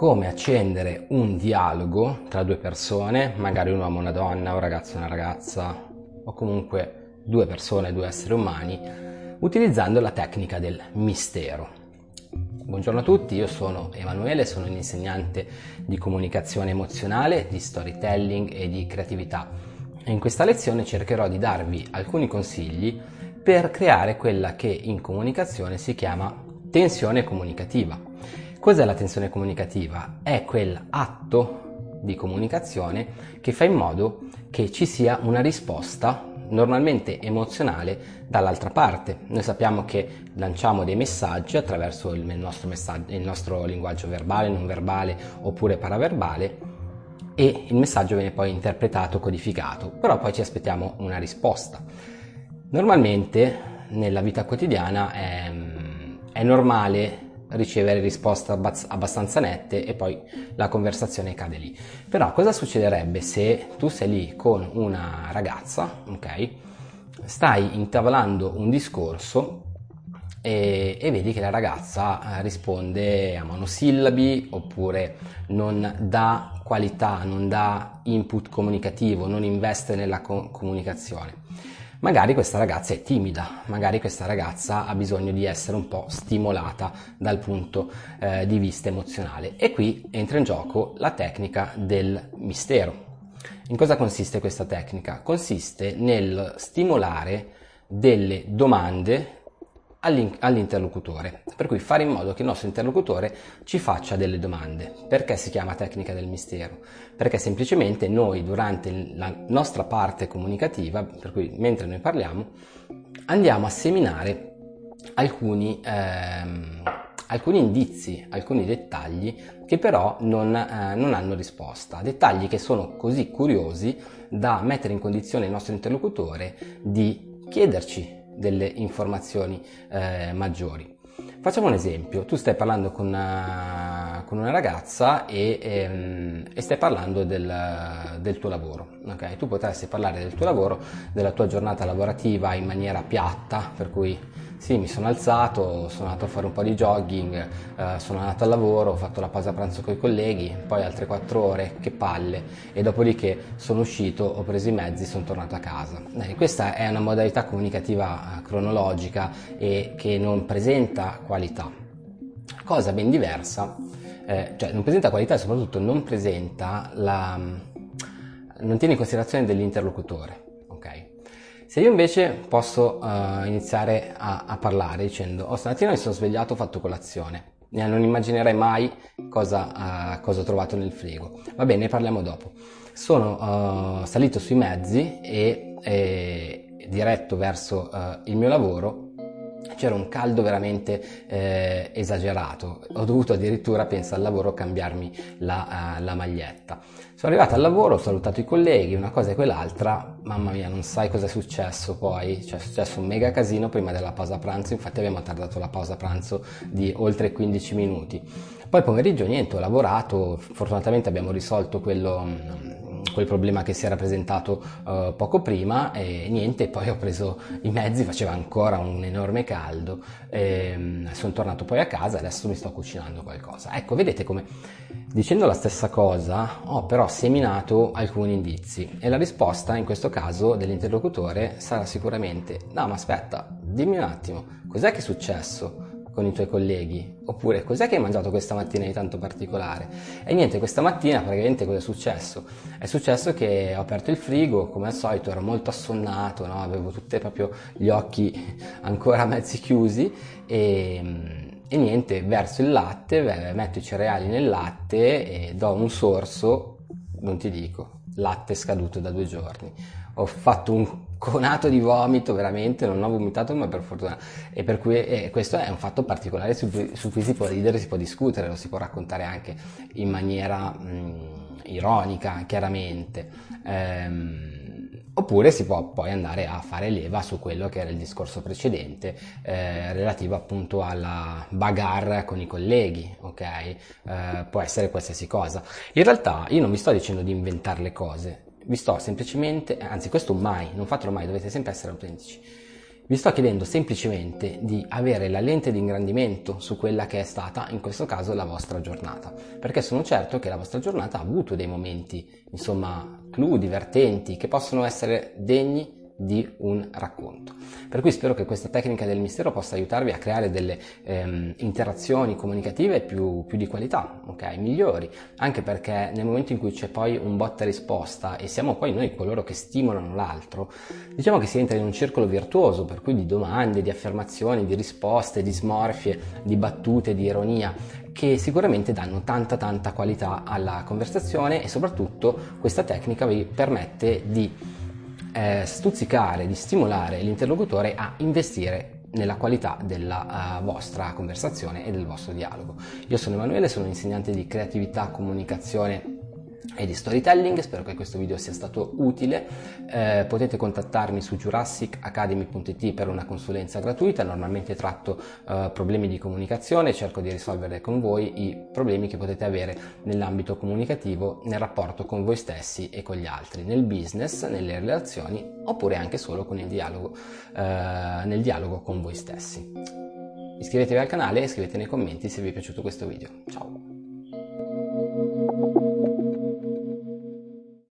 come accendere un dialogo tra due persone, magari un uomo e una donna, un ragazzo e una ragazza, o comunque due persone, due esseri umani, utilizzando la tecnica del mistero. Buongiorno a tutti, io sono Emanuele, sono un insegnante di comunicazione emozionale, di storytelling e di creatività. E in questa lezione cercherò di darvi alcuni consigli per creare quella che in comunicazione si chiama tensione comunicativa. Cos'è la tensione comunicativa? È quell'atto di comunicazione che fa in modo che ci sia una risposta normalmente emozionale dall'altra parte. Noi sappiamo che lanciamo dei messaggi attraverso il nostro, messaggio, il nostro linguaggio verbale, non verbale oppure paraverbale e il messaggio viene poi interpretato, codificato, però poi ci aspettiamo una risposta. Normalmente nella vita quotidiana è, è normale ricevere risposte abbastanza nette e poi la conversazione cade lì. Però cosa succederebbe se tu sei lì con una ragazza, ok? Stai intavolando un discorso e, e, vedi che la ragazza eh, risponde a monosillabi oppure non dà qualità, non dà input comunicativo, non investe nella co- comunicazione. Magari questa ragazza è timida, magari questa ragazza ha bisogno di essere un po' stimolata dal punto eh, di vista emozionale e qui entra in gioco la tecnica del mistero. In cosa consiste questa tecnica? Consiste nel stimolare delle domande all'interlocutore, per cui fare in modo che il nostro interlocutore ci faccia delle domande. Perché si chiama tecnica del mistero? Perché semplicemente noi durante la nostra parte comunicativa, per cui mentre noi parliamo, andiamo a seminare alcuni, ehm, alcuni indizi, alcuni dettagli che però non, eh, non hanno risposta, dettagli che sono così curiosi da mettere in condizione il nostro interlocutore di chiederci delle informazioni eh, maggiori. Facciamo un esempio, tu stai parlando con una, con una ragazza e, ehm, e, stai parlando del, del tuo lavoro, okay? tu potresti parlare del tuo lavoro, della tua giornata lavorativa in maniera piatta, per cui sì, mi sono alzato, sono andato a fare un po' di jogging, eh, sono andato al lavoro, ho fatto la pausa pranzo con i colleghi, poi altre quattro ore, che palle, e dopodiché sono uscito, ho preso i mezzi, sono tornato a casa. Eh, questa è una modalità comunicativa eh, cronologica e che non presenta qualità. Cosa ben diversa, eh, cioè non presenta qualità e soprattutto non presenta la... non tiene in considerazione dell'interlocutore. Se io invece posso uh, iniziare a, a, parlare dicendo, oh stamattina mi sono svegliato, ho fatto colazione, non immaginerai mai cosa, uh, cosa ho trovato nel frigo. Va bene, ne parliamo dopo. Sono uh, salito sui mezzi e, e diretto verso il mio lavoro c'era un caldo veramente eh, esagerato, ho dovuto addirittura, penso al lavoro, cambiarmi la, uh, la, maglietta. Sono arrivato al lavoro, ho salutato i colleghi, una cosa e quell'altra, mamma mia, non sai cosa è successo poi, cioè è successo un mega casino prima della pausa pranzo, infatti abbiamo tardato la pausa pranzo di oltre 15 minuti. Poi pomeriggio niente, ho lavorato, fortunatamente abbiamo risolto quello quel problema che si era presentato uh, poco prima e niente, poi ho preso i mezzi, faceva ancora un enorme caldo, e, um, sono tornato poi a casa e adesso mi sto cucinando qualcosa. Ecco, vedete come dicendo la stessa cosa ho però seminato alcuni indizi e la risposta in questo caso dell'interlocutore sarà sicuramente no ma aspetta, dimmi un attimo, cos'è che è successo? Con i tuoi colleghi? Oppure cos'è che hai mangiato questa mattina di tanto particolare? E niente, questa mattina praticamente cosa è successo? È successo che ho aperto il frigo, come al solito ero molto assonnato, no? avevo tutti proprio gli occhi ancora mezzi chiusi e, e niente, verso il latte, metto i cereali nel latte e do un sorso, non ti dico, latte scaduto da due giorni. Ho fatto un conato di vomito, veramente, non ho vomitato ma per fortuna. E per cui eh, questo è un fatto particolare su, su, cui si può ridere, si può discutere, lo si può raccontare anche in maniera mh, mm, ironica, chiaramente. Ehm, oppure si può poi andare a fare leva su quello che era il discorso precedente eh, relativo appunto alla bagarre con i colleghi, ok? Eh, può essere qualsiasi cosa. In realtà io non vi sto dicendo di inventare le cose, vi sto semplicemente, anzi questo mai, non fatelo mai, dovete sempre essere autentici. Vi sto chiedendo semplicemente di avere la lente di ingrandimento su quella che è stata, in questo caso, la vostra giornata, perché sono certo che la vostra giornata ha avuto dei momenti, insomma, clou, divertenti, che possono essere degni di un racconto. Per cui spero che questa tecnica del mistero possa aiutarvi a creare delle ehm, interazioni comunicative più, più, di qualità, ok? Migliori, anche perché nel momento in cui c'è poi un botta risposta e siamo poi noi coloro che stimolano l'altro, diciamo che si entra in un circolo virtuoso, per cui di domande, di affermazioni, di risposte, di smorfie, di battute, di ironia, che sicuramente danno tanta tanta qualità alla conversazione e soprattutto questa tecnica vi permette di eh, stuzzicare, di stimolare l'interlocutore a investire nella qualità della uh, vostra conversazione e del vostro dialogo. Io sono Emanuele, sono insegnante di creatività, comunicazione e di storytelling, spero che questo video sia stato utile, eh, potete contattarmi su jurassicacademy.it per una consulenza gratuita, normalmente tratto eh, problemi di comunicazione, cerco di risolvere con voi i problemi che potete avere nell'ambito comunicativo, nel rapporto con voi stessi e con gli altri, nel business, nelle relazioni oppure anche solo dialogo, eh, nel dialogo con voi stessi. Iscrivetevi al canale e scrivete nei commenti se vi è piaciuto questo video. Ciao!